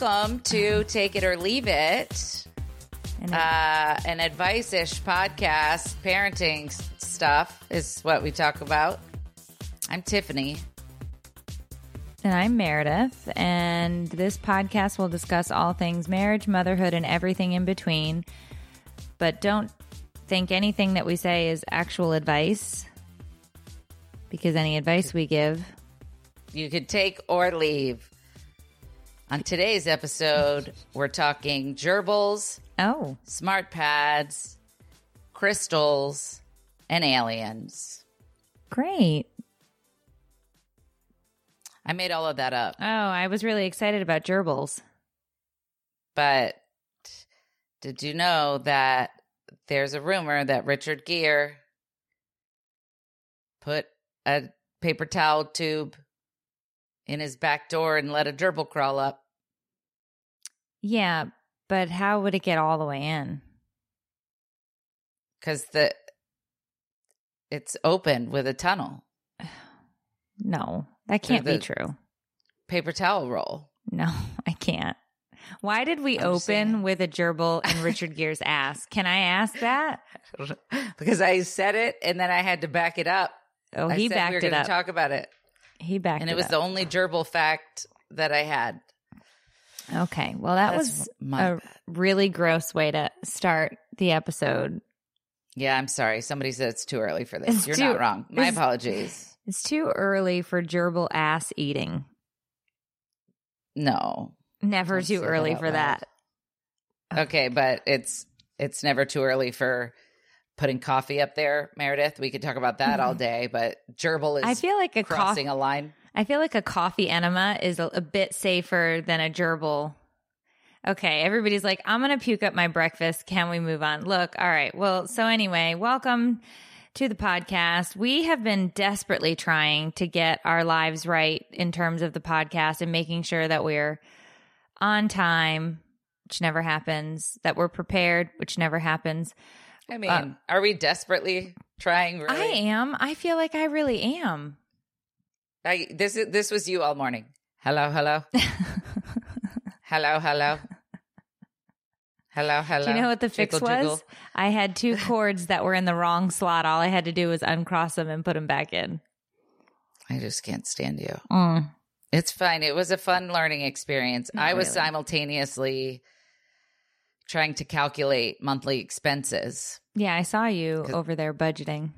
Welcome to Take It or Leave It, uh, an advice ish podcast. Parenting stuff is what we talk about. I'm Tiffany. And I'm Meredith, and this podcast will discuss all things marriage, motherhood, and everything in between. But don't think anything that we say is actual advice, because any advice we give, You could take or leave. On today's episode, we're talking gerbils, oh, smart pads, crystals, and aliens. great. I made all of that up, Oh, I was really excited about gerbils. but did you know that there's a rumor that Richard Gere put a paper towel tube in his back door and let a gerbil crawl up? Yeah, but how would it get all the way in? because the it's open with a tunnel No, that can't be true. paper towel roll. No, I can't. Why did we I'm open with a gerbil in Richard Gere's ass? Can I ask that? because I said it and then I had to back it up. Oh, I he said backed we were it up. Talk about it, he backed and it, it was up. the only gerbil fact that I had. Okay. Well, that That's was a bad. really gross way to start the episode. Yeah, I'm sorry. Somebody said it's too early for this. It's You're too- not wrong. My apologies. It's too early for gerbil ass eating. No. Never too say that early for that. Okay, but it's it's never too early for putting coffee up there, Meredith. We could talk about that all day, but gerbil is Mm-hmm. I feel like a crossing a line. I feel like a coffee enema is a, a bit safer than a gerbil. Okay, everybody's like, I'm gonna puke up my breakfast. Can we move on? Look, all right. Well, so anyway, welcome to the podcast. We have been desperately trying to get our lives right in terms of the podcast and making sure that we're on time, which never happens, that we're prepared, which never happens. I mean, are we desperately trying? Really? Uh, I am. I feel like I really am. I, this is this was you all morning. Hello, hello, hello, hello, hello, hello. Do you know what the fix Jiggle, was? jiggle. I had two cords that were in the wrong slot. All I had to do was uncross them and put them back in. I just can't stand you. Mm. It's fine. It was a fun learning experience. Not I was really. simultaneously trying to calculate monthly expenses. Yeah, I saw you over there budgeting.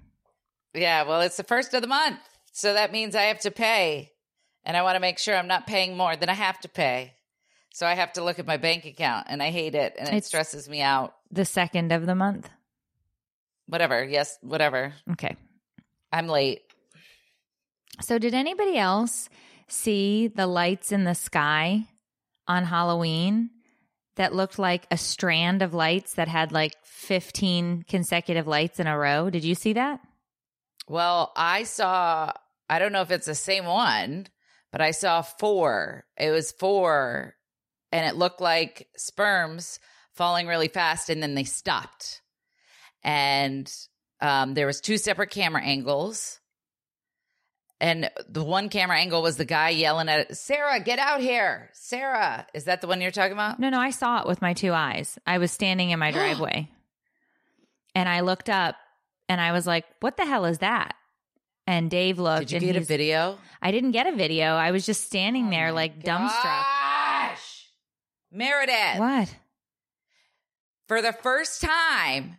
Yeah, well, it's the first of the month. So that means I have to pay. And I want to make sure I'm not paying more than I have to pay. So I have to look at my bank account and I hate it and it It's- stresses me out. The second of the month. Whatever. Yes, whatever. Okay. I'm late. So, did anybody else see the lights in the sky on Halloween that looked like a strand of lights that had like 15 consecutive lights in a row? Did you see that? Well, I saw, I don't know if it's the same one, but I saw four. It was four and it looked like sperms falling really fast and then they stopped. And um, there was two separate camera angles. And the one camera angle was the guy yelling at Sarah, get out here. Sarah, is that the one you're talking about? No, no, I saw it with my two eyes. I was standing in my driveway and I looked up and I was like, what the hell is that? And Dave looked. Did you and get a video? I didn't get a video. I was just standing oh there Oh my like dumbstruck. Gosh. Meredith. What? for the first time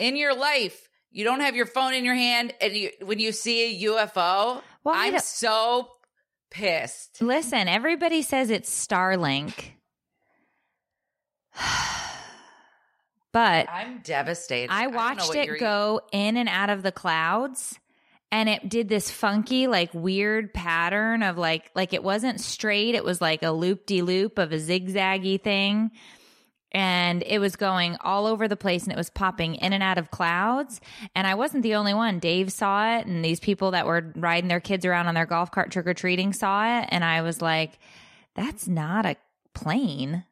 in your life, you don't have your phone in your hand, and you, when you see a UFO, Well, I I'm so pissed. Listen, everybody says it's Starlink. But I'm devastated. I watched what it go in and out of the clouds and it did this funky like weird pattern of like like it wasn't straight it was like a loop de loop of a zigzaggy thing and it was going all over the place and it was popping in and out of clouds and I wasn't the only one Dave saw it and these people that were riding their kids around on their golf cart trick or treating saw it and I was like that's not a plane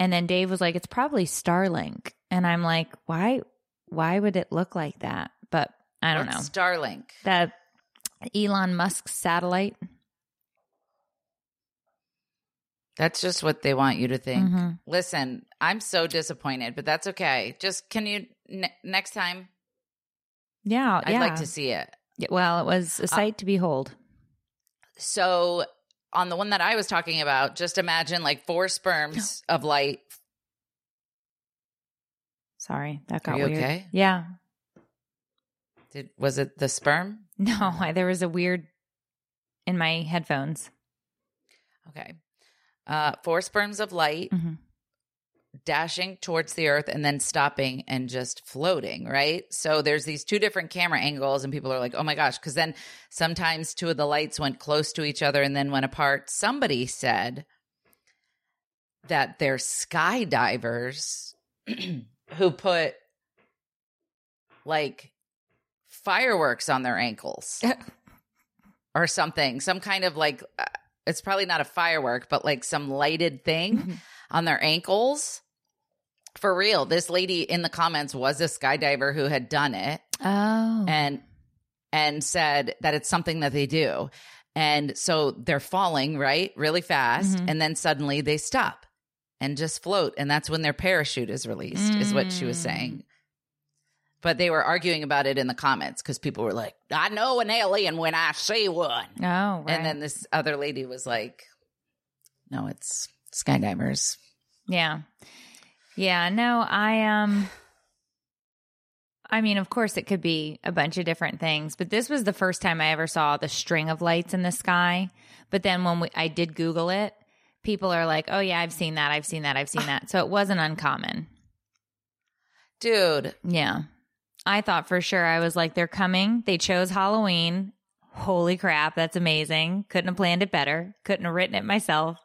and then Dave was like, it's probably Starlink. And I'm like, why why would it look like that? But I don't know. Starlink. That Elon Musk's satellite. That's just what they want you to think. Mhm. Listen, I'm so disappointed, but that's okay. Just can you ne- next time? Yeah, I'd yeah. like to see it. Yeah, Well, it was a sight to behold. So on the one that I was talking about, just imagine like four sperms of light. Sorry, that got you weird. okay? Yeah. Did was it the sperm? No, I, there was a weird in my headphones. Okay. Uh four sperms of light Mhm. dashing towards the earth and then stopping and just floating, right? So there's these two different camera angles and people are like, "Oh my gosh," cuz then sometimes two of the lights went close to each other and then went apart. Somebody said that they're skydivers who put like fireworks on their ankles or something, some kind of like uh, it's probably not a firework, but like some lighted thing on their ankles. For real, this lady in the comments was a skydiver who had done it Oh. and and said that it's something that they do. And so they're falling, right? Really fast Mhm. and then suddenly they stop and just float and that's when their parachute is released is what she was Mm. saying. But they were arguing about it in the comments cuz people were like, "I know an alien when I see one." oh, right. And then this other lady was like, "No, it's skydivers." Yeah. Yeah, no, I um I mean, of course it could be a bunch of different things, but this was the first time I ever saw the string of lights in the sky. But then when we, I did Google it, people are like, "Oh yeah, I've seen that. I've seen that. I've seen that." So it wasn't uncommon. Dude, Yeah. I thought for sure I was like, they're coming. They chose Halloween. Holy crap, that's amazing. Couldn't have planned it better. Couldn't have written it myself.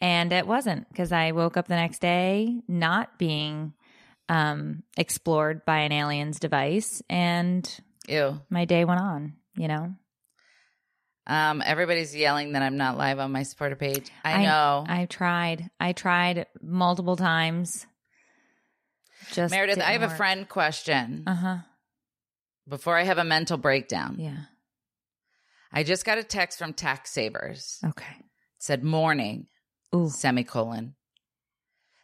And it wasn't because I woke up the next day not being um, explored by an alien's device. And ew. my day went on, you know? Um, everybody's yelling that I'm not live on my supporter page. I, know. I tried. I tried multiple times. Just Meredith, I have a friend question Uh huh. before I have a mental breakdown. Yeah. I just got a text from Tax Savers. Okay. It said morning, Ooh. semicolon.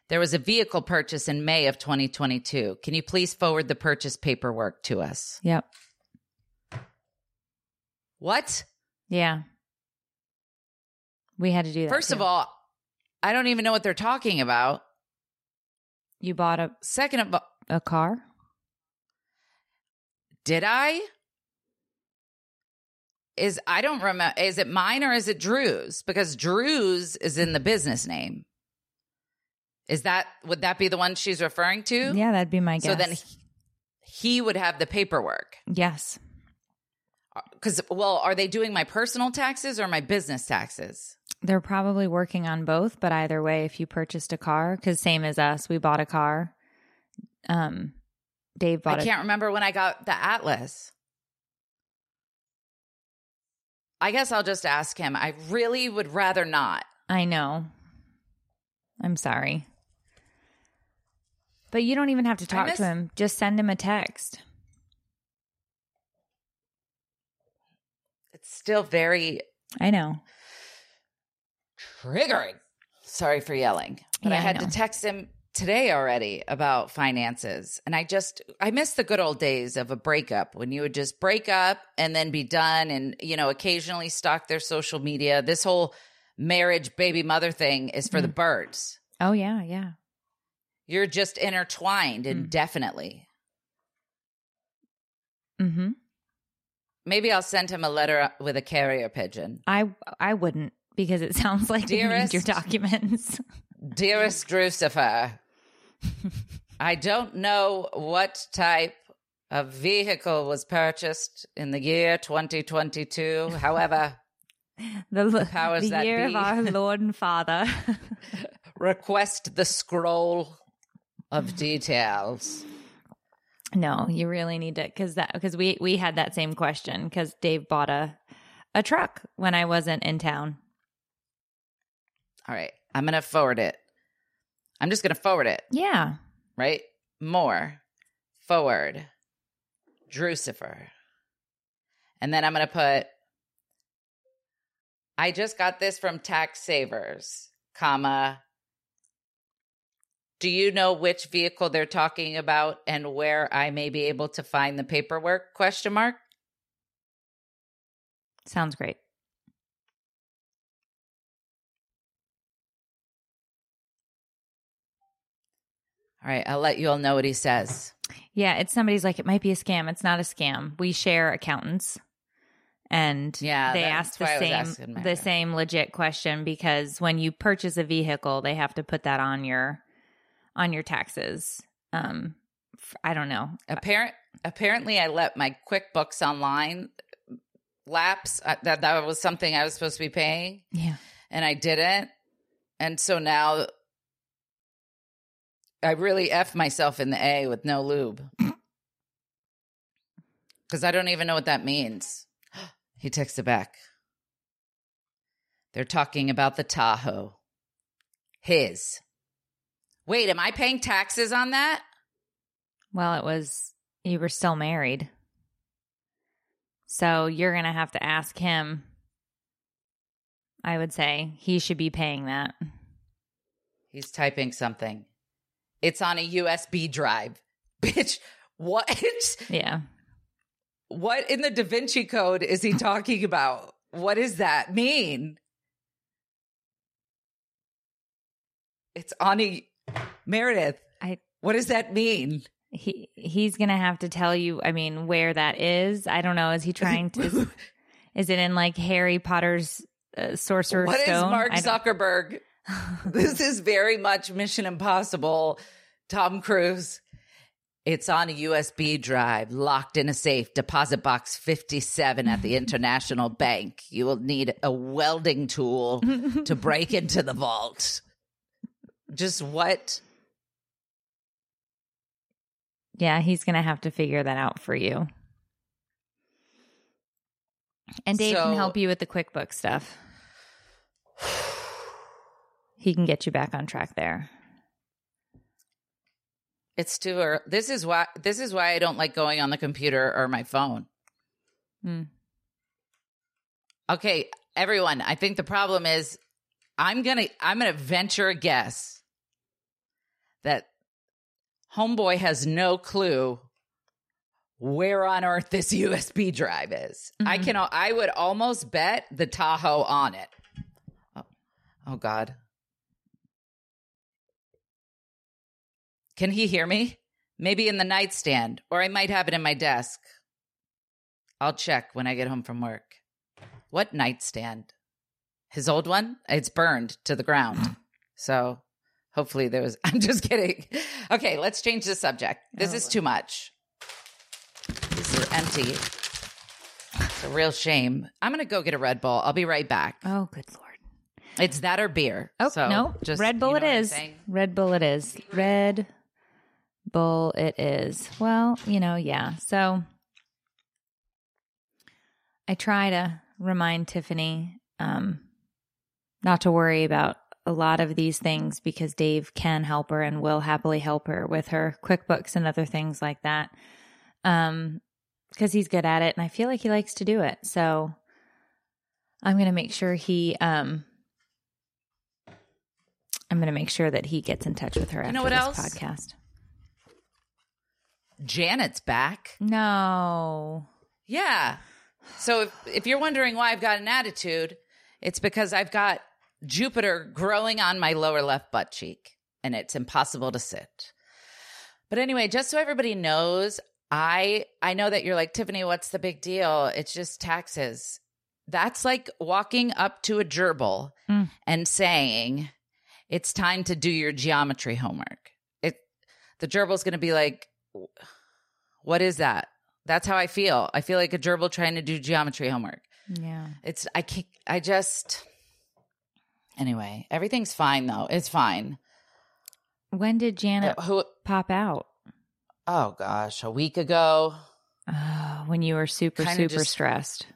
There was a vehicle purchase in May of 2022. Can you please forward the purchase paperwork to us? Yep. What? Yeah. We had to do that. First of all, I don't even know what they're talking about. You bought a, Second of all, a car? did I? Is I don't remember. Is it mine or is it Drew's? Because Drew's is in the business name. Is that would that be the one she's referring to? Yeah, that'd be my guess. So then he, he would have the paperwork. yes. Because well, are they doing my personal taxes or my business taxes? They're probably working on both, but either way, if you purchased a car, because same as us, we bought a car. Um, Dave bought I can't remember when I got the Atlas. I guess I'll just ask him. I really would rather not. I know. I'm sorry. But you don't even have to talk miss- to him. Just send him a text. It's still very I know. triggering. Sorry for yelling. But I Yeah, I had know. to text him today already about finances. And I just, I miss the good old days of a breakup when you would just break up and then be done and, you know, occasionally stalk their social media. This whole marriage, baby mother thing is for the Mm. birds. Oh, yeah, yeah. You're just intertwined Mm. indefinitely. Mm-hmm. Maybe I'll send him a letter uh, with a carrier pigeon. I I wouldn't because it sounds like need your documents. Dearest Drucifer, I don't know what type of vehicle was purchased in the year 2022. However, The, powers the that year be. of our Lord and Father. request the scroll of details. No, you really need to because that because we we had that same question because Dave bought a a truck when I wasn't in town. All right, I'm going to forward it. I'm just going to forward it, Yeah. right? More, forward, Drucifer. And then I'm going to put, I just got this from Tax Savers, comma. Do you know which vehicle they're talking about and where I may be able to find the paperwork? Question mark. Sounds great. All right, I'll let you all know what he says. Yeah, it's somebody's like it might be a scam. It's not a scam. We share accountants. And Yeah, they that's ask the why I was same the same legit question because when you purchase a vehicle, they have to put that on your on your taxes. Um I don't know. Apparent, apparently, I let my QuickBooks Online lapse. Uh, that that was something I was supposed to be paying, Yeah. and I didn't. And so now, I really f myself in the A with no lube because I don't even know what that means. He texted back. They're talking about the Tahoe. His. Wait, am I paying taxes on that? Well, it was you were still married. So you're going to have to ask him. I would say he should be paying that. He's typing something. It's on a USB drive. Bitch, what? Yeah. What in the Da Vinci Code is he talking about? What does that mean? It's on a Meredith. I What does that mean? he he's going to have to tell you I mean where that is. I don't know. Is he trying to is, is it in like Harry Potter's uh, Sorcerer's What is Stone? Mark Zuckerberg? this is very much Mission Impossible. Tom Cruise. It's on a USB drive, locked in a safe, deposit box 57 at the International Bank. You will need a welding tool to break into the vault. Just what? Yeah, he's going to have to figure that out for you. And Dave So- can help you with the QuickBooks stuff. He can get you back on track there. It's too early. This is why this is why I don't like going on the computer or my phone. Hmm. Okay, everyone, I think the problem is I'm going to I'm going to venture a guess that homeboy has no clue where on earth this USB drive is. I Mhm. can I would almost bet the Tahoe on it. Oh, oh god. Can he hear me? Maybe in the nightstand, or I might have it in my desk. I'll check when I get home from work. What nightstand? His old one? It's burned to the ground. So hopefully there was. I'm just kidding. Okay, let's change the subject. This Oh, is too much. These are empty. It's a real shame. I'm going to go get a Red Bull. I'll be right back. Oh, good lord. It's that or beer. Oh, so no. just, Red you Bull know it is. Red Bull it is. Red Bull it is. Well, you know, yeah. So I try to remind Tiffany um, not to worry about a lot of these things because Dave can help her and will happily help her with her QuickBooks and other things like that. Um, because he's good at it and I feel like he likes to do it. So I'm going to make sure he um I'm going to make sure that he gets in touch with her You know what this else? podcast. Janet's back. No. Yeah. So if, if you're wondering why I've got an attitude, it's because I've got Jupiter growing on my lower left butt cheek and it's impossible to sit. But anyway, just so everybody knows, I I know that you're like, Tiffany, what's the big deal? It's just taxes. That's like walking up to a gerbil Mm. and saying, it's time to do your geometry homework. It the gerbil's going to be like, what is that? That's how I feel. I feel like a gerbil trying to do geometry homework. Yeah. It's I can't. I just. Anyway, everything's fine though. It's fine. When did Janet Uh, who? pop out? Oh gosh, a week ago. Oh, when you were super, Kinda super just- stressed.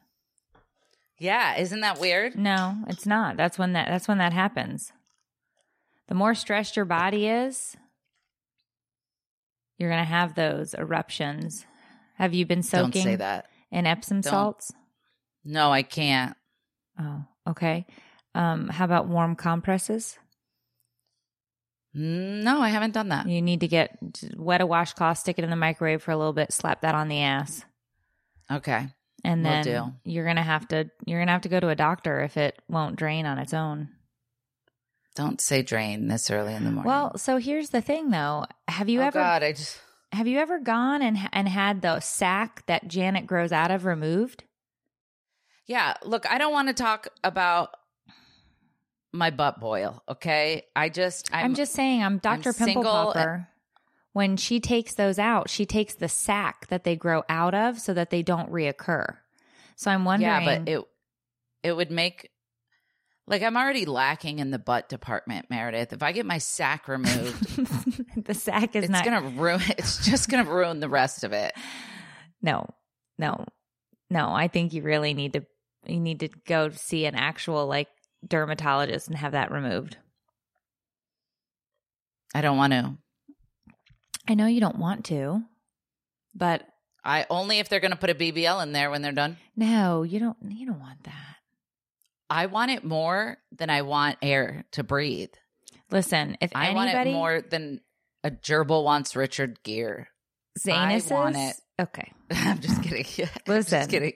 Yeah, isn't that weird? No, it's not. That's when that that's when that happens. The more stressed your body is, you're gonna have those eruptions. Have you been Don't soaking say that. in Epsom Don't. salts? No, I can't. Oh, okay. Um, how about warm compresses? Mm, No, I haven't done that. You need to get wet a washcloth, stick it in the microwave for a little bit, slap that on the ass. Okay. And then do. you're gonna have to you're gonna have to go to a doctor if it won't drain on its own. Don't say drain this early in the morning. Well, so here's the thing though. Have you oh ever God, I just have you ever gone and and had the sac that Janet grows out of removed? yeah. Look, I don't want to talk about my butt boil. Okay, I just I'm, just saying I'm Dr. Pimple Popper. When she takes those out, she takes the sac that they grow out of so that they don't reoccur. So I'm wondering yeah, but it it would make like I'm already lacking in the butt department, Meredith. If I get my sack removed, the sac is it's not gonna ruin. It's just gonna ruin the rest of it. No, no, no. I think you really need to you need to go see an actual like dermatologist and have that removed. I don't want to. I know you don't want to, but I only if they're gonna put a BBL in there when they're done. no, you don't you don't want that. I want it more than I want air to breathe. Listen, if I anybody want it more than a gerbil wants Richard Gere. Zanuses, I want it. Okay. I'm just kidding. Listen. just kidding.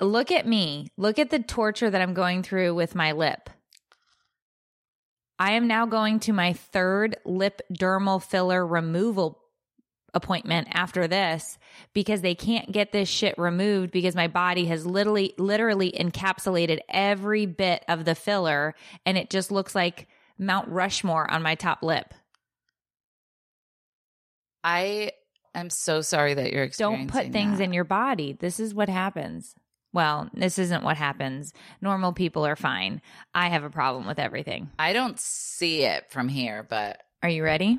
Look at me. Look at the torture that I'm going through with my lip. I am now going to my third lip dermal filler removal appointment after this because they can't get this shit removed because my body has literally literally encapsulated every bit of the filler and it just looks like Mount Rushmore on my top lip. I am so sorry that you're experiencing Don't put things that. in your body. This is what happens. Well, this isn't what happens. Normal people are fine. I have a problem with everything. I don't see it from here, but Are you ready?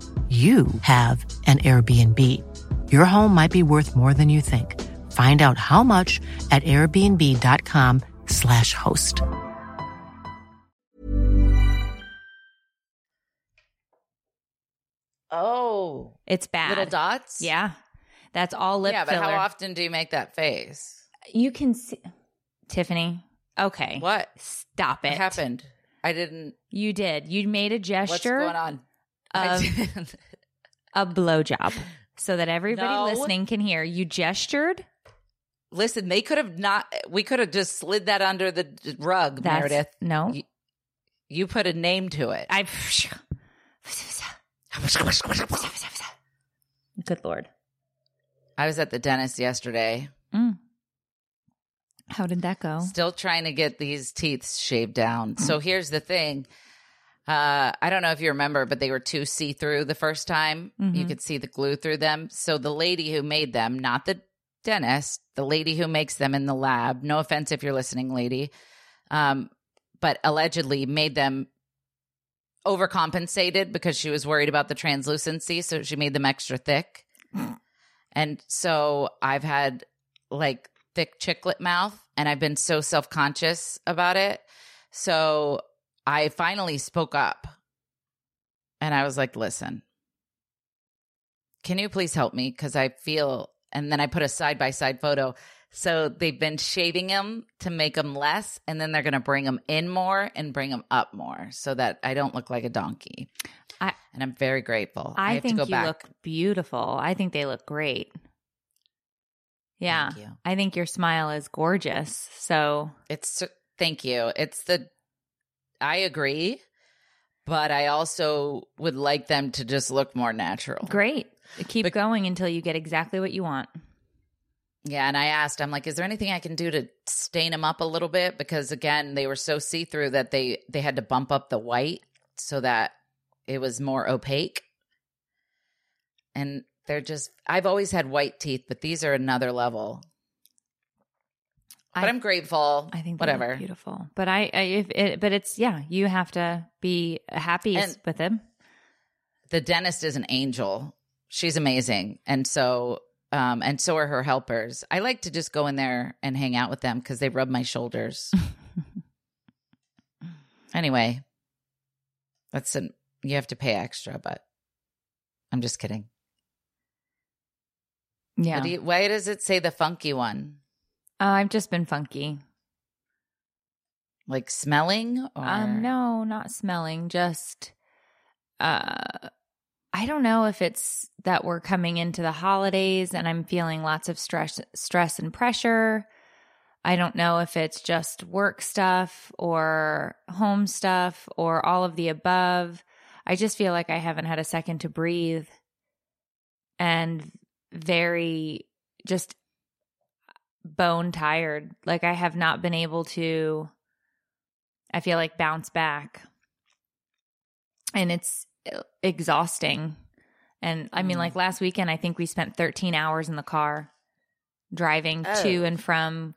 you have an Airbnb. Your home might be worth more than you think. Find out how much at airbnb.com/slash host. oh, It's bad. little dots. Yeah. That's all lip yeah, but filler. how often do you make that face? You can see Tiffany. Okay. What? Stop it. What happened? I didn't. You did. You made a gesture. What's going on? Of didn't. a blowjob so that everybody No. listening can hear. You gestured. Listen, they could have not. We could have just slid that under the rug, That's Meredith. no. You, you put a name to it. I Good lord. I was at the dentist yesterday, Mm. How did that go? still trying to get these teeth shaved down. So here's the thing. Uh, I don't know if you remember, but they were too see through the first time. You could see the glue through them. So the lady who made them, not the dentist, the lady who makes them in the lab, no offense if you're listening, lady, um, but allegedly made them overcompensated because she was worried about the translucency. So she made them extra thick. and so I've had like thick chiclet mouth and I've been so self conscious about it. So I finally spoke up and I was like, listen, can you please help me? Because I feel, and then I put a side by side photo. So they've been shaving him to make him less, and then they're going to bring him in more and bring him up more so that I don't look like a donkey. I- and I'm very grateful. I, have think to go you back. look beautiful. I think they look great. Yeah. Thank you. I think your smile is gorgeous. So It's thank you. It's the I agree, but I also would like them to just look more natural. great. Keep But- going until you get exactly what you want. Yeah, and I asked, I'm like, is there anything I can do to stain them up a little bit? Because again, they were so see through that they they had to bump up the white so that it was more opaque. And they're just I've always had white teeth, but these are another level. But I- am grateful. I think whatever. beautiful. But I, I if it, but it's yeah, you have to be happy And- with him. the dentist is an angel. She's amazing. And so um and so are her helpers. I like to just go in there and hang out with them cuz they rub my shoulders. anyway, that's an you have to pay extra, but I'm just kidding. Yeah. Do you, why does it say the funky one? Uh, I've just been funky. Like smelling or Um, no, not smelling. Just, uh, I don't know if it's that we're coming into the holidays and I'm feeling lots of stress, stress and pressure. I don't know if it's just work stuff or home stuff or all of the above. I just feel like I haven't had a second to breathe and very just bone tired. Like I have not been able to I feel like bounce back. And it's exhausting. And I mean Mm. like last weekend I think we spent 13 hours in the car driving Oh. to and from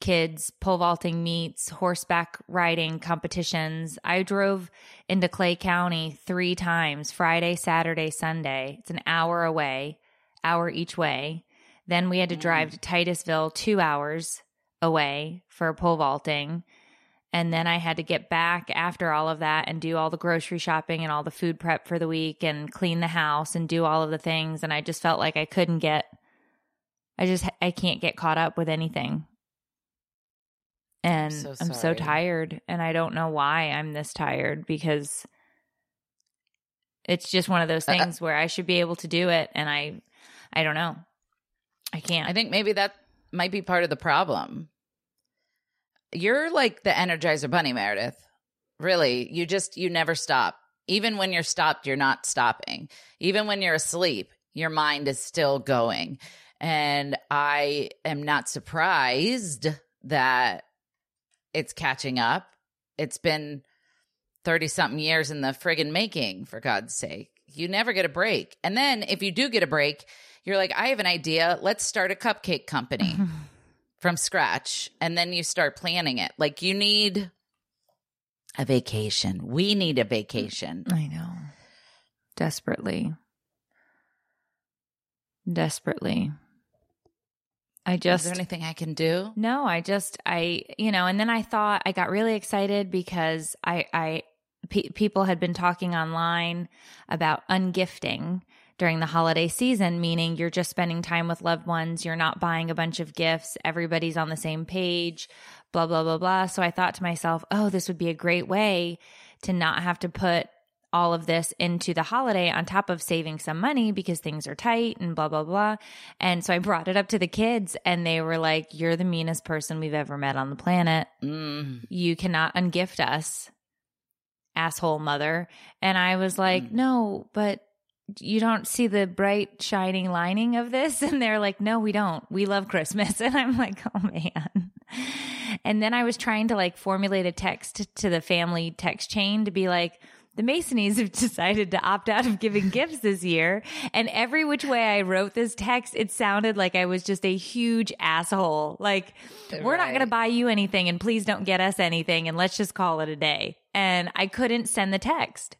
kids pole vaulting meets, horseback riding competitions. I drove into Clay County 3 times, Friday, Saturday, Sunday. It's an hour away, hour each way. Then we had to drive to Titusville 2 hours away for pole vaulting. And then I had to get back after all of that and do all the grocery shopping and all the food prep for the week and clean the house and do all of the things. And I just felt like I couldn't get, I just, I can't get caught up with anything. And so I'm so tired. And I don't know why I'm this tired because it's just one of those Uh, uh- things where I should be able to do it. And I, I don't know. I can't. I think maybe that might be part of the problem. You're like the Energizer Bunny, Meredith. Really, you just you never stop. Even when you're stopped, you're not stopping. Even when you're asleep, your mind is still going. And I am not surprised that it's catching up. It's been 30 something years in the friggin' making, for God's sake. You never get a break. And then if you do get a break, you're like, I have an idea. Let's start a cupcake company from scratch. And then you start planning it. Like you need a vacation. We need a vacation. I know. Desperately. Desperately. I just. Is there anything I can do? No, I just I you know, and then I thought I got really excited because I I pe- people had been talking online about ungifting during the holiday season, meaning you're just spending time with loved ones, you're not buying a bunch of gifts, everybody's on the same page, blah blah blah blah. So I thought to myself, "Oh, this would be a great way to not have to put all of this into the holiday on top of saving some money because things are tight and blah blah blah. And so I brought it up to the kids and they were like, "You're the meanest person we've ever met on the planet. Mm. You cannot ungift us." Asshole mother. And I was like, "No, but you don't see the bright shining lining of this?" And they're like, "No, we don't. We love Christmas." And I'm like, "Oh man." And then I was trying to like formulate a text to the family text chain to be like, the Masonies have decided to opt out of giving gifts this year. And every which way I wrote this text, it sounded like I was just a huge asshole. Like, we're not going to buy you anything and please don't get us anything and let's just call it a day. And I couldn't send the text.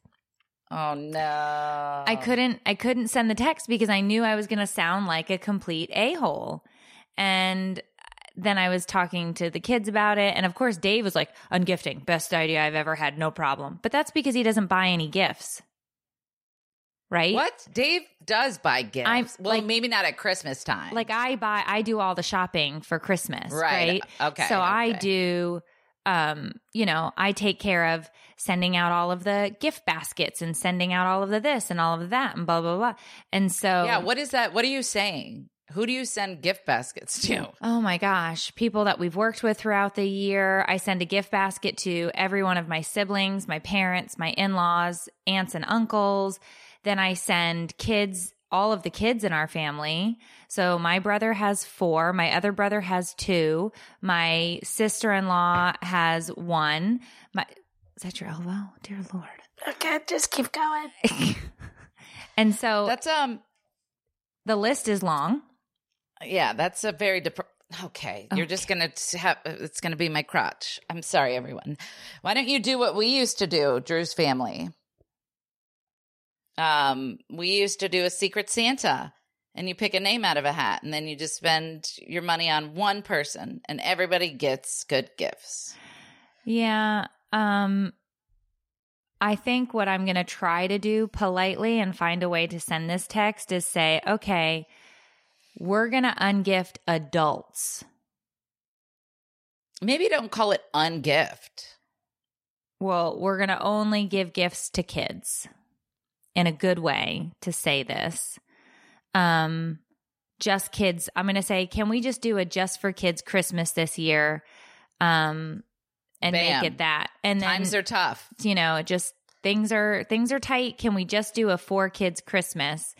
Oh no. I couldn't I couldn't send the text because I knew I was going to sound like a complete a-hole. And then I was talking to the kids about it and of course Dave was like, "Ungifting, best idea I've ever had, no problem." But that's because he doesn't buy any gifts. Right? What? Dave does buy gifts. I'm- well, like- maybe not at Christmas time. Like I buy I do all the shopping for Christmas, Right. right? Okay, So I do um, you know, I take care of sending out all of the gift baskets and sending out all of the this and all of that and blah blah blah. And so yeah. What is that? What are you saying? Who do you send gift baskets to? Oh my gosh, people that we've worked with throughout the year. I send a gift basket to every one of my siblings, my parents, my in laws, aunts, and uncles. Then I send kids, all of the kids in our family. So my brother has four, my other brother has two, my sister in law has one. My, is that your elbow? Dear Lord. Okay, just keep going. And so That's um. the list is long. Yeah, that's a very dep- Okay, you're just gonna have. It's gonna be my crotch. I'm sorry, everyone. Why don't you do what we used to do, Drew's family? Um, we used to do a secret Santa, and you pick a name out of a hat, and then you just spend your money on one person, and everybody gets good gifts. Yeah. Um I think what I'm going to try to do politely and find a way to send this text is say, "Okay, we're going to ungift adults." Maybe don't call it ungift. Well, we're going to only give gifts to kids in a good way to say this. Um just kids. I'm going to say, "Can we just do a just for kids Christmas this year?" Um and Bam. make it that. And then Times are tough. you know, just things are things are tight. Can we just do a four kids Christmas?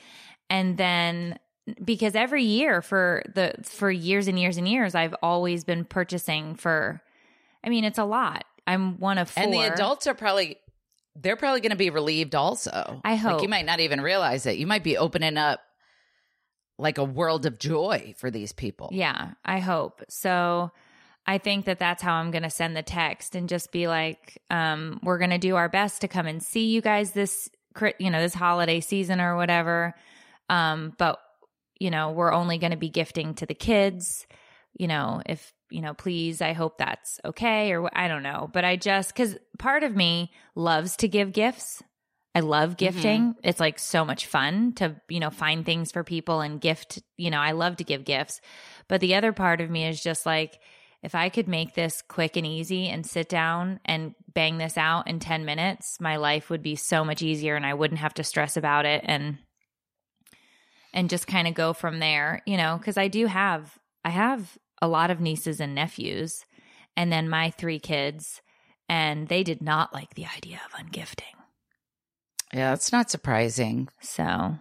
And then because every year for the for years and years and years I've always been purchasing for I mean, it's a lot. I'm one of four. And the adults are probably they're probably going to be relieved also. I Like hope. you might not even realize it. You might be opening up like a world of joy for these people. Yeah, I hope. So I think that that's how I'm going to send the text and just be like, um, we're going to do our best to come and see you guys this, you know, this holiday season or whatever. Um, but you know, we're only going to be gifting to the kids. You know, if you know, please, I hope that's okay or I don't know. But I just because part of me loves to give gifts. I love mm-hmm. gifting. It's like so much fun to, you know, find things for people and gift, you know, I love to give gifts. But the other part of me is just like, if I could make this quick and easy and sit down and bang this out in 10 minutes, my life would be so much easier and I wouldn't have to stress about it and, and just kind of go from there, you know, because I do have, I have a lot of nieces and nephews and then my three kids, and they did not like the idea of ungifting. Yeah, it's not surprising. So,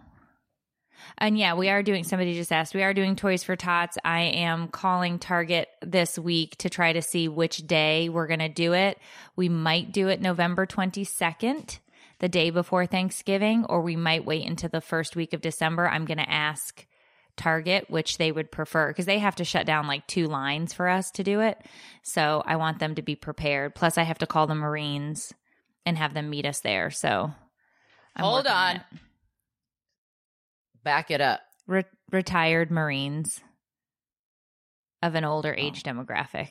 and yeah, we are doing, somebody just asked, we are doing Toys for Tots. I am calling Target this week to try to see which day we're going to do it. We might do it November 22nd, the day before Thanksgiving, or we might wait until the first week of December. I'm going to ask Target which they would prefer because they have to shut down like two lines for us to do it. So I want them to be prepared. Plus, I have to call the Marines and have them meet us there. So, I'm Hold on. it. Back it up. Re- retired Marines of an older age oh. demographic.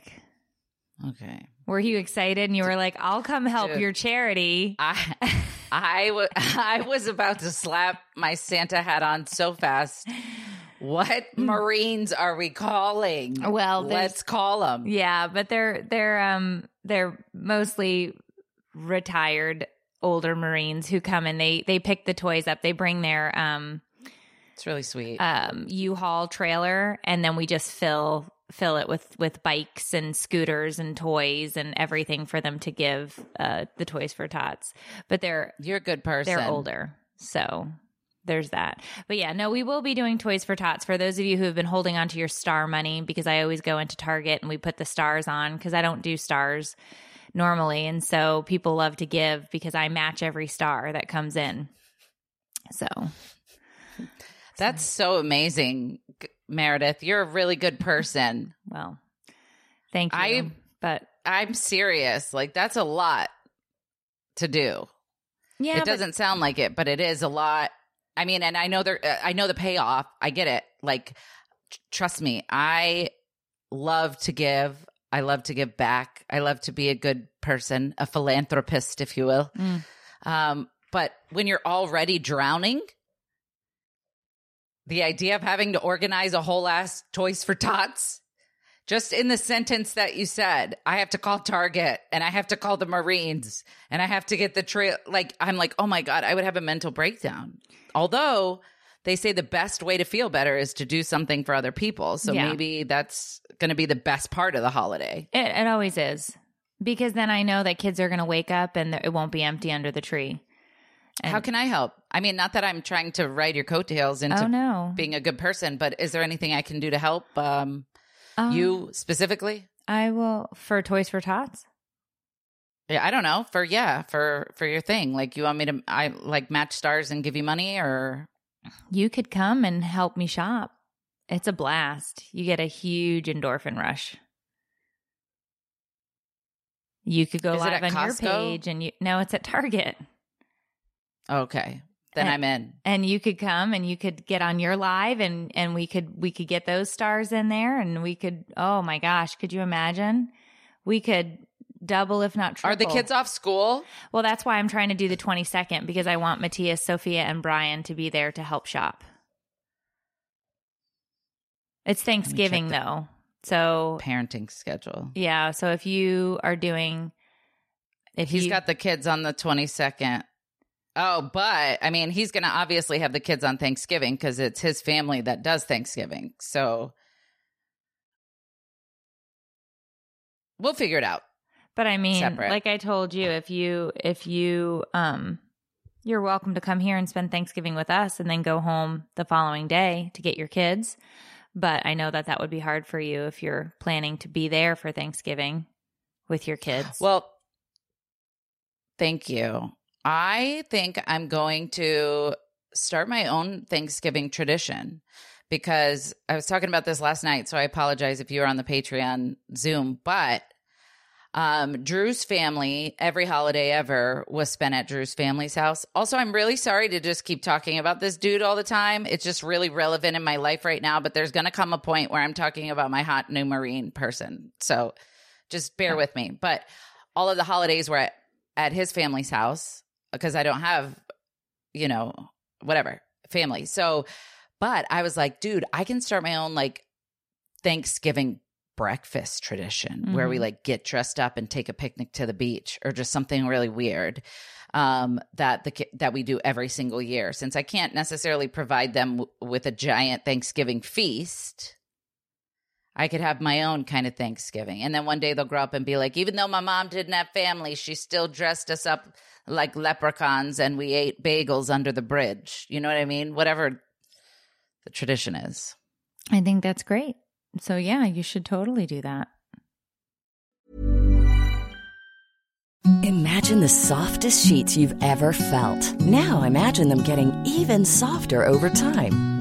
Okay. Were you excited? And you were like, "I'll come help Dude. your charity." I I I was about to slap my Santa hat on so fast. What Marines are we calling? Mm. Well, let's call them. Yeah, but they're they're um they're mostly retired older Marines who come and they they pick the toys up. They bring their um It's really sweet. um U-Haul trailer and then we just fill fill it with with bikes and scooters and toys and everything for them to give uh the toys for tots. But they're You're a good person. they're older. So there's that. But yeah, no, we will be doing Toys for Tots for those of you who have been holding on to your star money because I always go into Target and we put the stars on because I don't do stars normally. And so people love to give because I match every star that comes in. So That's so amazing, Meredith. You're a really good person. Well, thank you. I- but I'm serious. Like that's a lot to do. yeah, it but- doesn't sound like it, but it is a lot. I mean, and I know there. uh, I know the payoff. I get it. Like, tr- trust me, I love to give. I love to give back. I love to be a good person, a philanthropist, if you will. Mm. Um, but when you're already drowning, the idea of having to organize a whole ass Toys for Tots, just in the sentence that you said, I have to call Target and I have to call the Marines and I have to get the trail. Like, I'm like, oh my God, I would have a mental breakdown. Although they say the best way to feel better is to do something for other people. So Yeah. maybe that's going to be the best part of the holiday. It, it always is because then I know that kids are going to wake up and it won't be empty under the tree. And- How can I help? I mean, not that I'm trying to ride your coattails into oh no, being a good person, but is there anything I can do to help um, Um, you specifically? I will for Toys for Tots. Yeah, I don't know. For yeah, for for your thing. Like you want me to I like match stars and give you money or You could come and help me shop. It's a blast. You get a huge endorphin rush. You could go Is live on your page and you no, it's at Target. okay. Then And- I'm in. and you could come and you could get on your live and and we could we could get those stars in there and we could oh my gosh could you imagine we could double if not triple Are the kids off school? well that's why i'm trying to do the 22nd because i want matthias sophia and brian to be there to help shop it's thanksgiving though so Parenting schedule. yeah so if you are doing if He's you got the kids on the 22nd. Oh, but I mean, he's going to obviously have the kids on Thanksgiving because it's his family that does Thanksgiving. So we'll figure it out. But I mean, Separate. like I told you, if you if you um you're welcome to come here and spend Thanksgiving with us and then go home the following day to get your kids. But I know that that would be hard for you if you're planning to be there for Thanksgiving with your kids. Well, thank you. I think I'm going to start my own Thanksgiving tradition because I was talking about this last night. So I apologize if you were on the Patreon Zoom, but um, Drew's family, every holiday ever was spent at Drew's family's house. Also, I'm really sorry to just keep talking about this dude all the time. It's just really relevant in my life right now, but there's going to come a point where I'm talking about my hot new Marine person. So just bear with me. But all of the holidays were at, at his family's house because I don't have, you know, whatever family. So, but I was like, dude, I can start my own like Thanksgiving breakfast tradition where we Mhm. like get dressed up and take a picnic to the beach or just something really weird um that the that we do every single year since I can't necessarily provide them w- with a giant Thanksgiving feast I could have my own kind of Thanksgiving. And then one day they'll grow up and be like, even though my mom didn't have family, she still dressed us up like leprechauns and we ate bagels under the bridge. You know what I mean? Whatever the tradition is. I think that's great. So yeah, you should totally do that. Imagine the softest sheets you've ever felt. Now imagine them getting even softer over time.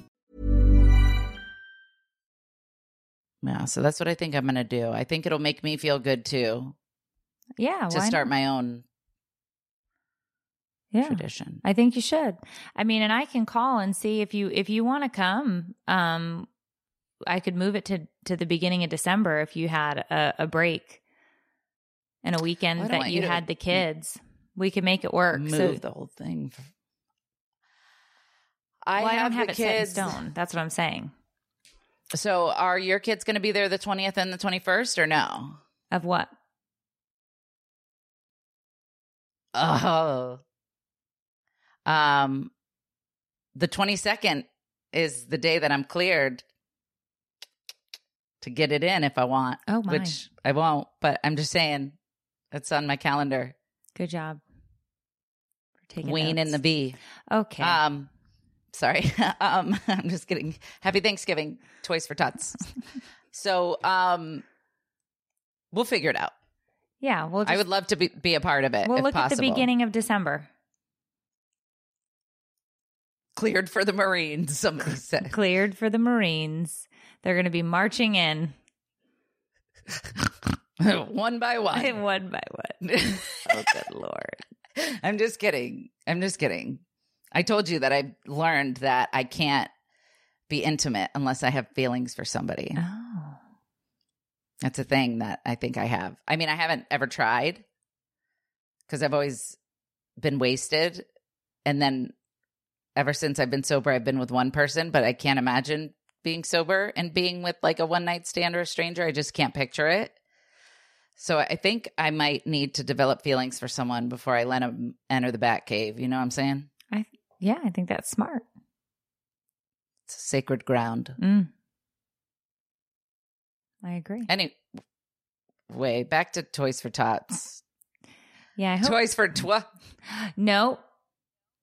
Yeah. So that's what I think I'm going to do. I think it'll make me feel good too Yeah, to start not? my own yeah. tradition. I think you should. I mean, and I can call and see if you if you want to come. Um, I could move it to to the beginning of December if you had a, a break and a weekend that you, you to had the kids. We could make it work. Move so, the whole thing. I well, I have don't have the it set in kids. stone. That's what I'm saying. So are your kids going to be there the 20th and the 21st or no? Of what? Oh, Um, the 22nd is the day that I'm cleared to get it in if I want. Oh, my. Which I won't, but I'm just saying it's on my calendar. Good job. For taking Ween notes. and the bee. Okay. Um, sorry. um, I'm just kidding. Happy Thanksgiving, Toys for Tots. so, um, we'll figure it out. yeah, we'll just, I would love to be, be a part of it. we'll look at the beginning of December. Cleared for the Marines. Somebody said. Cleared for the Marines. They're going to be marching in one by one. one by one. Oh, good lord. I'm just kidding. I'm just kidding. I told you that I learned that I can't be intimate unless I have feelings for somebody. Oh. That's a thing that I think I have. I mean, I haven't ever tried because I've always been wasted. And then ever since I've been sober, I've been with one person, but I can't imagine being sober and being with like a one night stand or a stranger. I just can't picture it. So I think I might need to develop feelings for someone before I let them enter the bat cave. You know what I'm saying? I yeah, I think that's smart. It's sacred ground. Mm. I agree. Anyway, back to Toys for Tots. Yeah, I hope. Toys for Twa. no.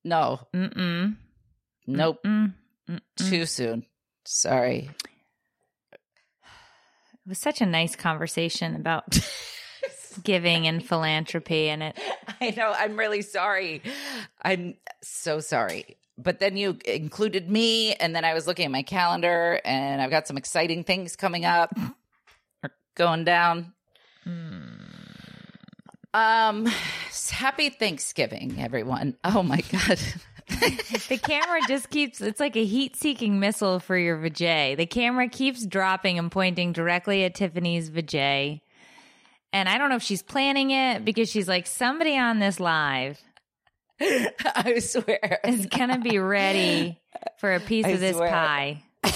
No, Mm-mm. nope. Mm. Mm-mm. Too soon. Sorry. It was such a nice conversation about giving and philanthropy, and it. I know. I'm really sorry. I'm so sorry. But then you included me, and then I was looking at my calendar, and I've got some exciting things coming up or going down. Um, happy Thanksgiving, everyone. Oh my God. The camera just keeps, it's like a heat seeking missile for your vajay. The camera keeps dropping and pointing directly at Tiffany's vajay. And I don't know if she's planning it because she's like, somebody on this live I swear. is going to be ready for a piece I of this swear. pie.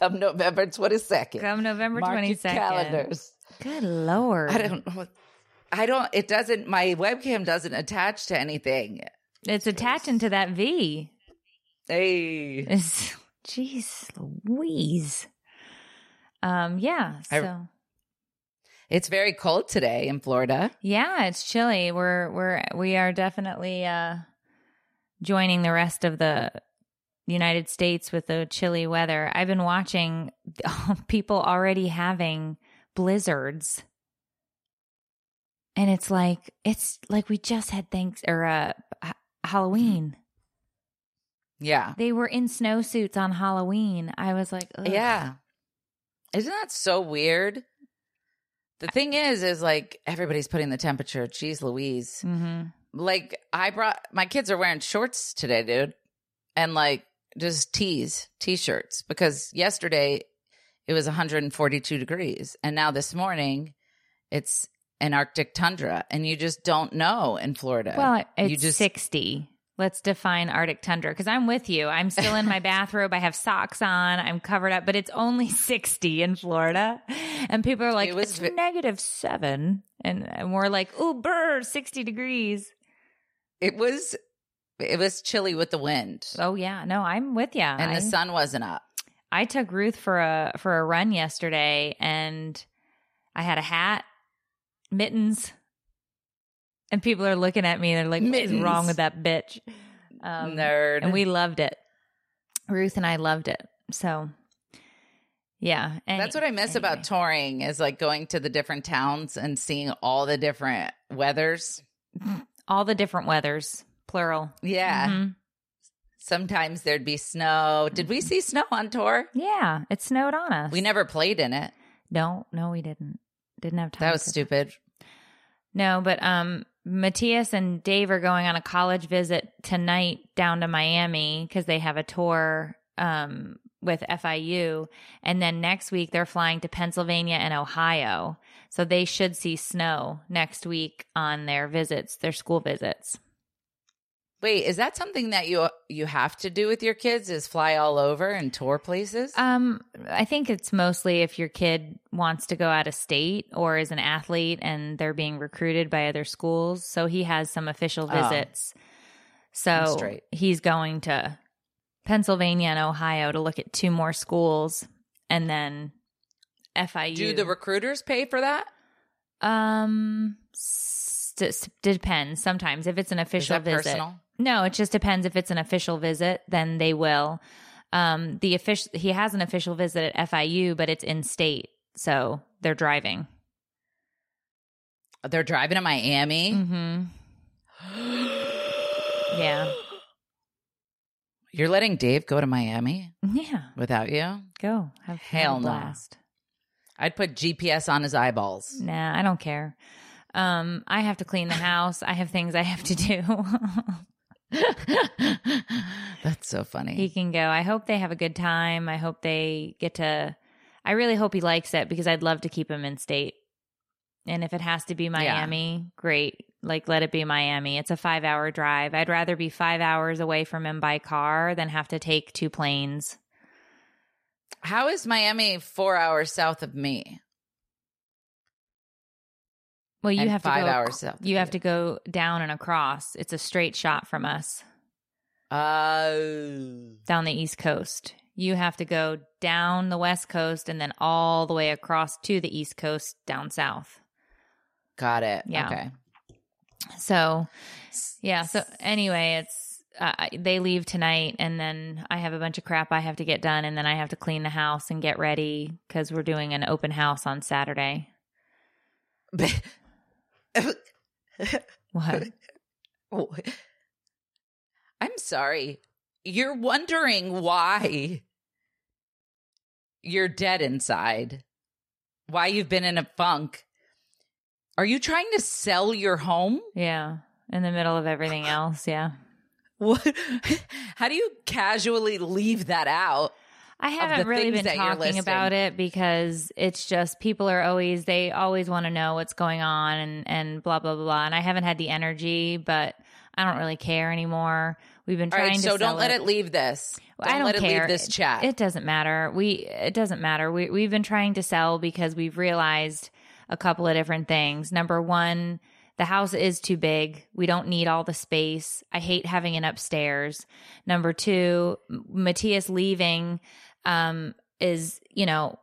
Come November 22nd. Come November Mark your 22nd. calendars. Good Lord. I don't know. I don't, it doesn't, my webcam doesn't attach to anything. It's attaching to that V. Hey. It's, jeez Louise. Um, yeah. I- So. It's very cold today in Florida. Yeah, it's chilly. We're we're we are definitely uh joining the rest of the United States with the chilly weather. I've been watching people already having blizzards. And it's like it's like we just had thanks or uh Halloween. Yeah. They were in snowsuits on Halloween. I was like, Ugh. Yeah. Isn't that so weird? The thing is, is like everybody's putting the temperature. Jeez Louise. Mhm. Like I brought my kids are wearing shorts today, dude. And like just tees, t-shirts because yesterday it was 142 degrees and now this morning it's an arctic tundra and you just don't know in Florida. Well, it's you just 60. Let's define Arctic tundra because I'm with you. I'm still in my bathrobe. I have socks on. I'm covered up, but it's only 60 in Florida. And people are like, It was it's negative seven. And, and we're like, oh, brr, 60 degrees. it was it was chilly with the wind. Oh, yeah. No, I'm with you. and I, the sun wasn't up. I took Ruth for a, for a run yesterday and I had a hat, mittens, and people are looking at me. They're like, what is wrong with that bitch? Um, Nerd. and we loved it. Ruth and I loved it. So, yeah, any- That's what I miss about touring is like going to the different towns and seeing all the different weathers. all the different weathers, plural. Yeah. Mhm. Sometimes there'd be snow. Did we see snow on tour? Yeah, it snowed on us. We never played in it. No, no, we didn't. Didn't have time. That was stupid. No, but um, Matthias and Dave are going on a college visit tonight down to Miami because they have a tour um with FIU, and then next week they're flying to Pennsylvania and Ohio, so they should see snow next week on their visits, their school visits. Wait, is that something that you you have to do with your kids? Is fly all over and tour places? Um, I think it's mostly if your kid wants to go out of state or is an athlete and they're being recruited by other schools. So he has some official Oh. visits. So he's going to Pennsylvania and Ohio to look at two more schools and then FIU. Do the recruiters pay for that? um st- depends sometimes if it's an official visit. personal? No, it just depends if it's an official visit, then they will. Um the official he has an official visit at FIU, but it's in state. So they're driving. They're driving to Miami. Mhm. Yeah. You're letting Dave go to Miami Yeah. without you? Go. Have, Hell no. blast. I'd put GPS on his eyeballs. Nah, I don't care. Um, I have to clean the house. I have things I have to do. That's so funny. he can go. I hope they have a good time. I hope they get to. I really hope he likes it because I'd love to keep him in state. And if it has to be Miami, great. Like, let it be Miami. It's a five hour drive. I'd rather be five hours away from him by car than have to take two planes. How is Miami four hours south of me? Well, you have five to go, hours south You have to go down and across. It's a straight shot from us. Oh. down the East Coast. You have to go down the West Coast and then all the way across to the East Coast down south. Got it. Yeah. Okay. So, yeah. So, anyway, it's uh, they leave tonight, and then I have a bunch of crap I have to get done, and then I have to clean the house and get ready because we're doing an open house on Saturday. What? I'm sorry. You're wondering why you're dead inside, why you've been in a funk. Are you trying to sell your home? Yeah. In the middle of everything else. Yeah. What? How do you casually leave that out? I haven't really been talking about it because it's just people are always they always want to know what's going on and and blah blah blah. And I haven't had the energy, but I don't really care anymore. We've been All trying right, to so don't let it leave this. Don't I don't let it care. leave this chat. It doesn't matter. We it doesn't matter. We we've been trying to sell because we've realized a couple of different things. Number one, the house is too big. We don't need all the space. I hate having it upstairs. Number two, Matthias leaving um, is, you know,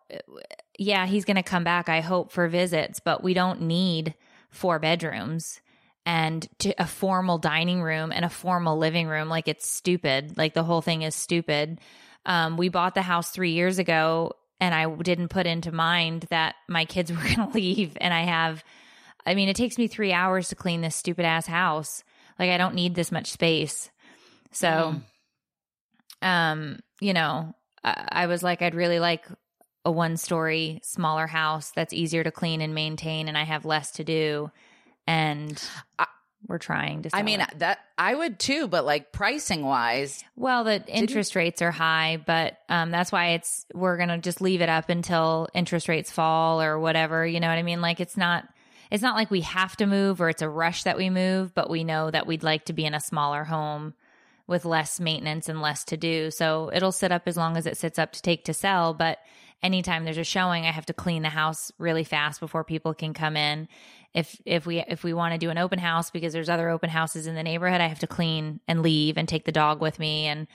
yeah, he's going to come back, I hope, for visits, but we don't need four bedrooms and to a formal dining room and a formal living room. Like it's stupid. Like the whole thing is stupid. Um, we bought the house three years ago and I didn't put into mind that my kids were going to leave. And I have, I mean, it takes me three hours to clean this stupid ass house. Like I don't need this much space. So, um, you know, I, I was like, I'd really like a one story smaller house that's easier to clean and maintain and I have less to do. And I- we're trying to I mean, it. that I would too, but like pricing wise, Well, the interest rates are high, but um, that's why it's we're gonna just leave it up until interest rates fall or whatever. You know what I mean? Like it's not it's not like we have to move or it's a rush that we move, but we know that we'd like to be in a smaller home with less maintenance and less to do. So it'll sit up as long as it sits up to take to sell. But anytime there's a showing, I have to clean the house really fast before people can come in. If if we if we want to do an open house because there's other open houses in the neighborhood, I have to clean and leave and take the dog with me and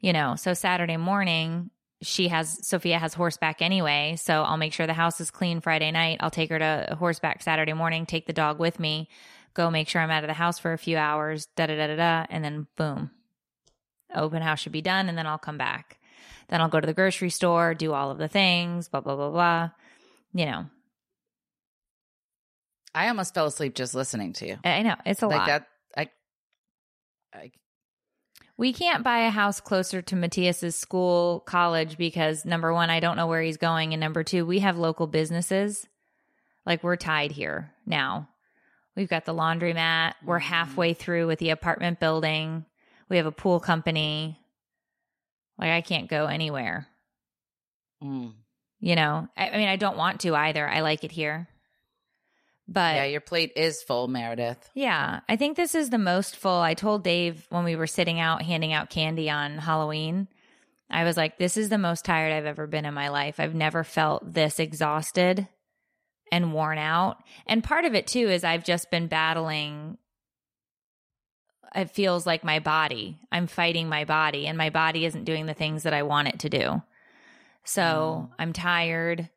you know, so Saturday morning she has Sophia has horseback anyway, so I'll make sure the house is clean Friday night. I'll take her to horseback Saturday morning, take the dog with me, go make sure I'm out of the house for a few hours, da da da da da, and then boom. Open house should be done and then I'll come back. Then I'll go to the grocery store, do all of the things, blah blah blah blah. You know, I almost fell asleep just listening to you. I know it's a like lot. that, I, I, We can't buy a house closer to Matthias's school, college because number one, I don't know where he's going, and number two, we have local businesses. Like we're tied here now. We've got the laundromat. We're mm-hmm. halfway through with the apartment building. We have a pool company. Like I can't go anywhere. mm. You know, I, I mean, I don't want to either. I like it here, but yeah, your plate is full, Meredith. Yeah, I think this is the most full. I told Dave when we were sitting out handing out candy on Halloween, I was like, this is the most tired I've ever been in my life. I've never felt this exhausted and worn out. And part of it too is I've just been battling. It feels like my body. I'm fighting my body, and my body isn't doing the things that I want it to do. So mm. I'm tired.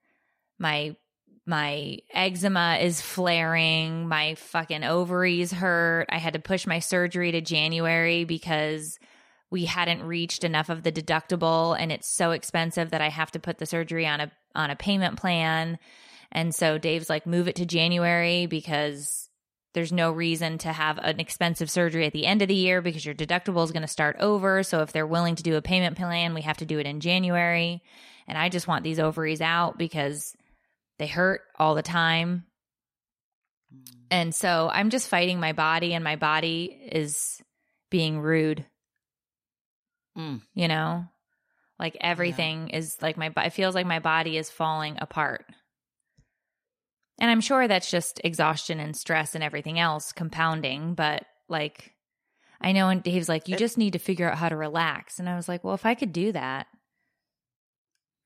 My my eczema is flaring. My fucking ovaries hurt. I had to push my surgery to January because we hadn't reached enough of the deductible and it's so expensive that I have to put the surgery on a on a payment plan. And so Dave's like move it to January because there's no reason to have an expensive surgery at the end of the year because your deductible is going to start over. So if they're willing to do a payment plan, we have to do it in January. And I just want these ovaries out because they hurt all the time. And so I'm just fighting my body, and my body is being rude. Mm. You know, like everything is like my, it feels like my body is falling apart. And I'm sure that's just exhaustion and stress and everything else compounding. But like, I know, and Dave's like, you just need to figure out how to relax. And I was like, well, if I could do that,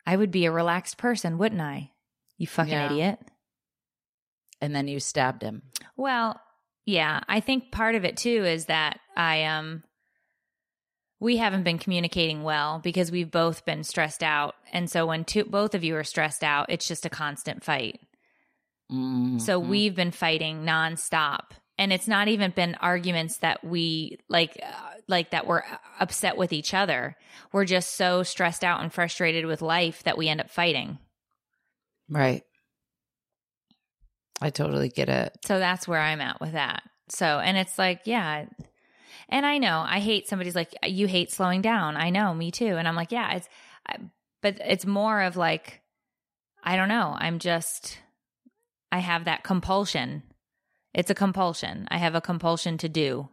I would be a relaxed person, wouldn't I? You fucking Yeah. idiot. And then you stabbed him. Well, yeah, I think part of it too is that I um we haven't been communicating well because we've both been stressed out. And so when two both of you are stressed out, it's just a constant fight. Mm. So we've been fighting nonstop. And it's not even been arguments that we like uh, like that we're upset with each other. We're just so stressed out and frustrated with life that we end up fighting. Right. I totally get it. So that's where I'm at with that. So, and it's like, yeah. And I know I hate somebody's like, you hate slowing down. I know, me too. And I'm like, yeah, it's, I, but it's more of like, I don't know. I'm just, I have that compulsion. It's a compulsion. I have a compulsion to do.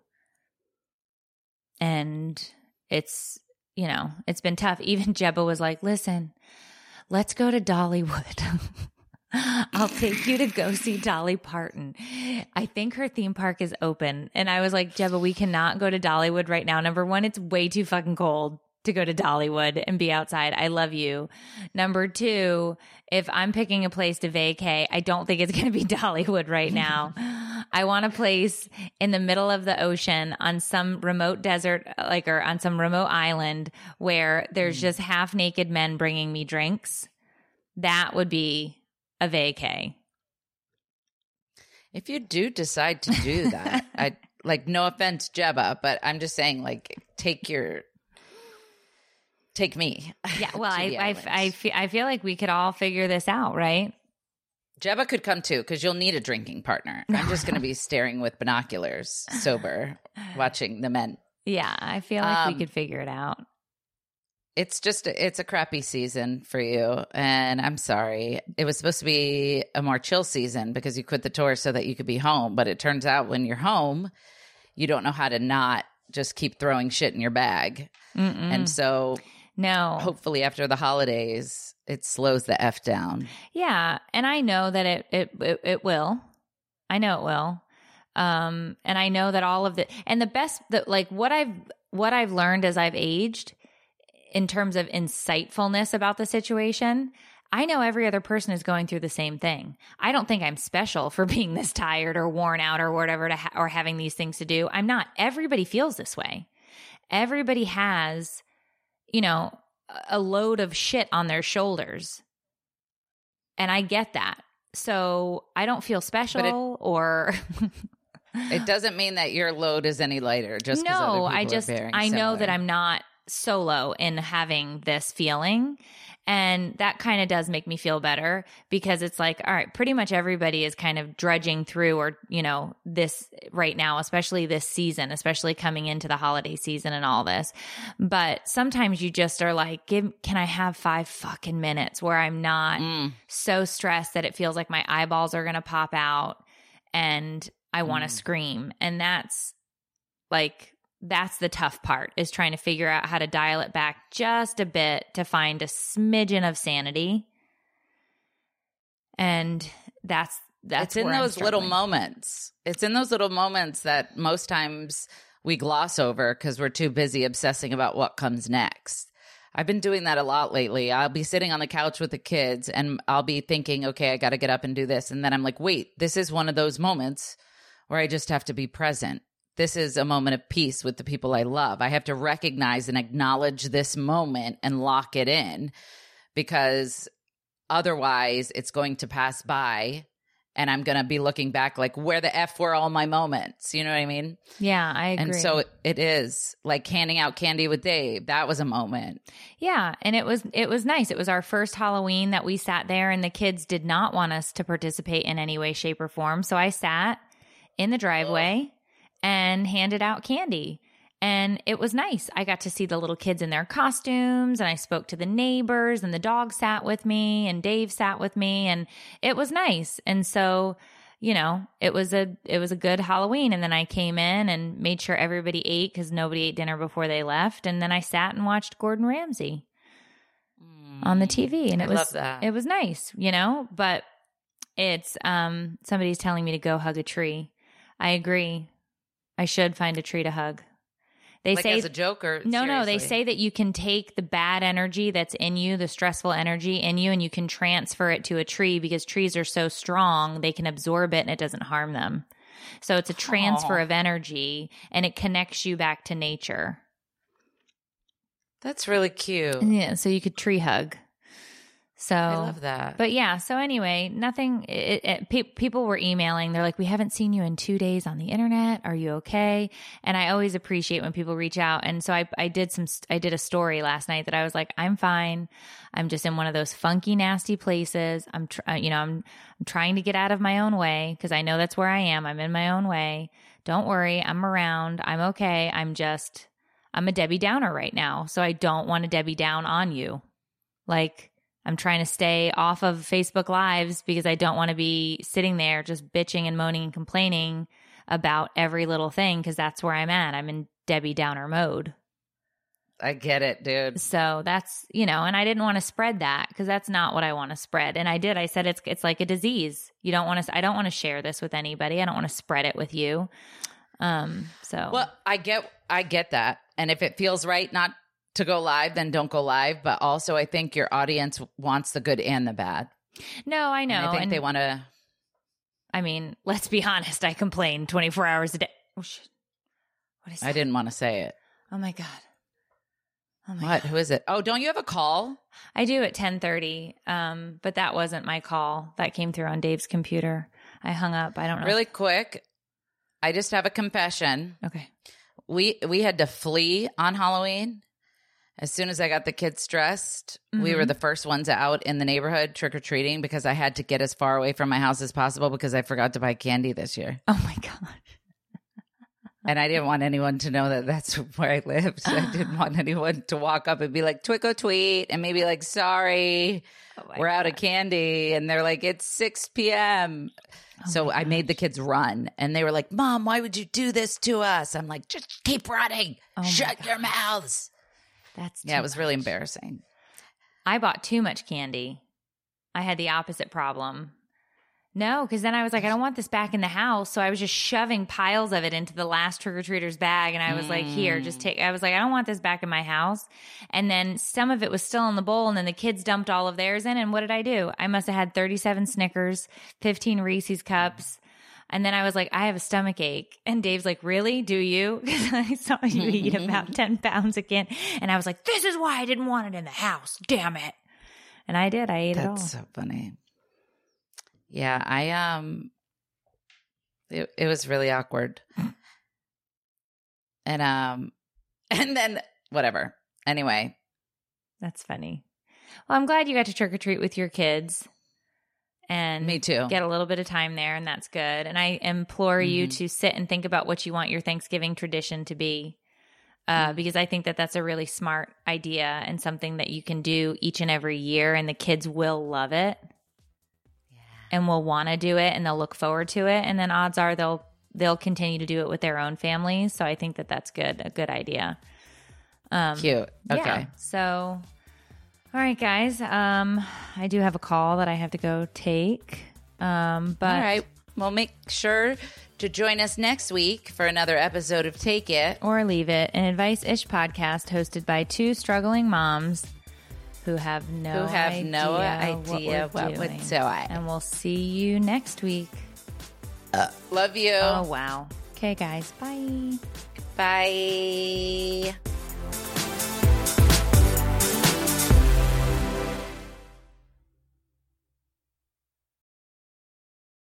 And it's, you know, it's been tough. Even Jebba was like, listen, let's go to Dollywood. I'll take you to go see Dolly Parton. I think her theme park is open. And I was like, Jebba, we cannot go to Dollywood right now. Number one, it's way too fucking cold to go to Dollywood and be outside. I love you. Number two, if I'm picking a place to vacay, I don't think it's going to be Dollywood right now. I want a place in the middle of the ocean on some remote desert, like, or on some remote island where there's mm. just half naked men bringing me drinks. That would be a vacay. If you do decide to do that, I like no offense, Jebba, but I'm just saying, like, take your take me. Yeah, well, I I. I, feel, I feel like we could all figure this out, right? Jebba could come too because you'll need a drinking partner. I'm just going to be staring with binoculars, sober, watching the men. Yeah, I feel like Um, we could figure it out. It's just it's a crappy season for you, and I'm sorry. It was supposed to be a more chill season because you quit the tour so that you could be home. But it turns out when you're home, you don't know how to not just keep throwing shit in your bag, and so No, hopefully after the holidays, it slows the f down. yeah, and I know that it it it, it will. I know it will. Um, and I know that all of the and the best that like what I've what I've learned as I've aged in terms of insightfulness about the situation. I know every other person is going through the same thing. I don't think I'm special for being this tired or worn out or whatever to ha- or having these things to do. I'm not. Everybody feels this way. Everybody has, you know, a- load of shit on their shoulders. And I get that. So I don't feel special or It doesn't mean that your load is any lighter. Just no, I just I know that. I'm not solo in having this feeling. And that kind of does make me feel better because it's like, all right, pretty much everybody is kind of drudging through or, you know, this right now, especially this season, especially coming into the holiday season and all this. But sometimes you just are like, give, can I have five fucking minutes where I'm not Mm. so stressed that it feels like my eyeballs are going to pop out and I want to Mm. scream. And that's like that's the tough part is trying to figure out how to dial it back just a bit to find a smidgen of sanity. And that's that's it's in those little moments. It's in those little moments that most times we gloss over because we're too busy obsessing about what comes next. I've been doing that a lot lately. I'll be sitting on the couch with the kids and I'll be thinking, okay, I got to get up and do this. And then I'm like, wait, this is one of those moments where I just have to be present. This is a moment of peace with the people I love. I have to recognize and acknowledge this moment and lock it in because otherwise it's going to pass by and I'm going to be looking back like where the f were all my moments, you know what I mean? Yeah, I agree. And so it is like handing out candy with Dave. That was a moment. Yeah, and it was it was nice. It was our first Halloween that we sat there and the kids did not want us to participate in any way shape or form. So I sat in the driveway oh. And handed out candy. And it was nice. I got to see the little kids in their costumes and I spoke to the neighbors and the dog sat with me and Dave sat with me and it was nice. And so, you know, it was a it was a good Halloween and then I came in and made sure everybody ate cuz nobody ate dinner before they left and then I sat and watched Gordon Ramsay on the TV and it I was it was nice, you know, but it's um somebody's telling me to go hug a tree. I agree. I should find a tree to hug. They like say as a joke or no, no. They say that you can take the bad energy that's in you, the stressful energy in you, and you can transfer it to a tree because trees are so strong they can absorb it and it doesn't harm them. So it's a transfer Aw. of energy and it connects you back to nature. That's really cute. Yeah, so you could tree hug. So I love that. But yeah, so anyway, nothing. It, it, pe- people were emailing. They're like, "We haven't seen you in two days on the internet. Are you okay?" And I always appreciate when people reach out. And so I, I did some. I did a story last night that I was like, "I'm fine. I'm just in one of those funky, nasty places. I'm, tr- uh, you know, I'm, I'm trying to get out of my own way because I know that's where I am. I'm in my own way. Don't worry, I'm around. I'm okay. I'm just, I'm a Debbie Downer right now, so I don't want to Debbie down on you. Like." I'm trying to stay off of Facebook Lives because I don't want to be sitting there just bitching and moaning and complaining about every little thing because that's where I'm at. I'm in Debbie Downer mode. I get it, dude. So that's, you know, and I didn't want to spread that because that's not what I want to spread. And I did. I said it's it's like a disease. You don't want to I don't want to share this with anybody. I don't want to spread it with you. Um so Well, I get I get that. And if it feels right not to go live, then don't go live. But also I think your audience wants the good and the bad. no, I know. And I think and- they want to I mean, let's be honest, I complain 24 hours a day. Oh shit. What is I didn't want to say it. Oh my god. Oh my What? Who is it? Oh, don't you have a call? I do at 10:30. Um, but that wasn't my call. That came through on Dave's computer. I hung up. I don't know. Really quick. I just have a confession. Okay. We we had to flee on Halloween. As soon as I got the kids dressed, we were the first ones out in the neighborhood trick or treating because I had to get as far away from my house as possible because I forgot to buy candy this year. Oh my god. And I didn't want anyone to know that that's where I lived. I didn't want anyone to walk up and be like, or tweet, and maybe like, sorry, Oh we're out of candy. And they're like, it's 6 p.m. Oh so I made the kids run. And they were like, Mom, why would you do this to us? I'm like, just keep running. Oh Shut your mouths. That's Yeah, it was really embarrassing. I bought too much candy. I had the opposite problem. No, because then I was like, I don't want this back in the house. So I was just shoving piles of it into the last trick or treater's bag. And I was like, here, just mm. take, I was like, I don't want this back in my house. And then some of it was still in the bowl. And then the kids dumped all of theirs in. And what did I do? I must have had 37 Snickers, 15 Reese's cups. And then I was like, I have a stomach ache. And Dave's like, Really? Do you? Because I saw you eat about 10 pounds again. And I was like, This is why I didn't want it in the house. Damn it. And I did. I ate it all. That's so funny. Yeah, I um it, it was really awkward. and um and then whatever. Anyway, That's funny. Well, I'm glad you got to trick or treat with your kids. And Me too. Get a little bit of time there, and that's good. And I implore you Mhm. to sit and think about what you want your Thanksgiving tradition to be. Uh, because I think that that's a really smart idea and something that you can do each and every year, and the kids will love it and will want to do it, and they'll look forward to it. And then odds are they'll they'll continue to do it with their own families. So I think that that's good, a good idea. Um, cute. Okay. yeah. So, all right, guys. Um, I do have a call that I have to go take. Um, but All right. Well, make sure to join us next week for another episode of Take It. or leave it, an advice ish podcast hosted by two struggling moms who have no Who have no idea idea what, we're what doing. And we'll see you next week. Love you. Oh wow. Okay, guys. Bye. Bye.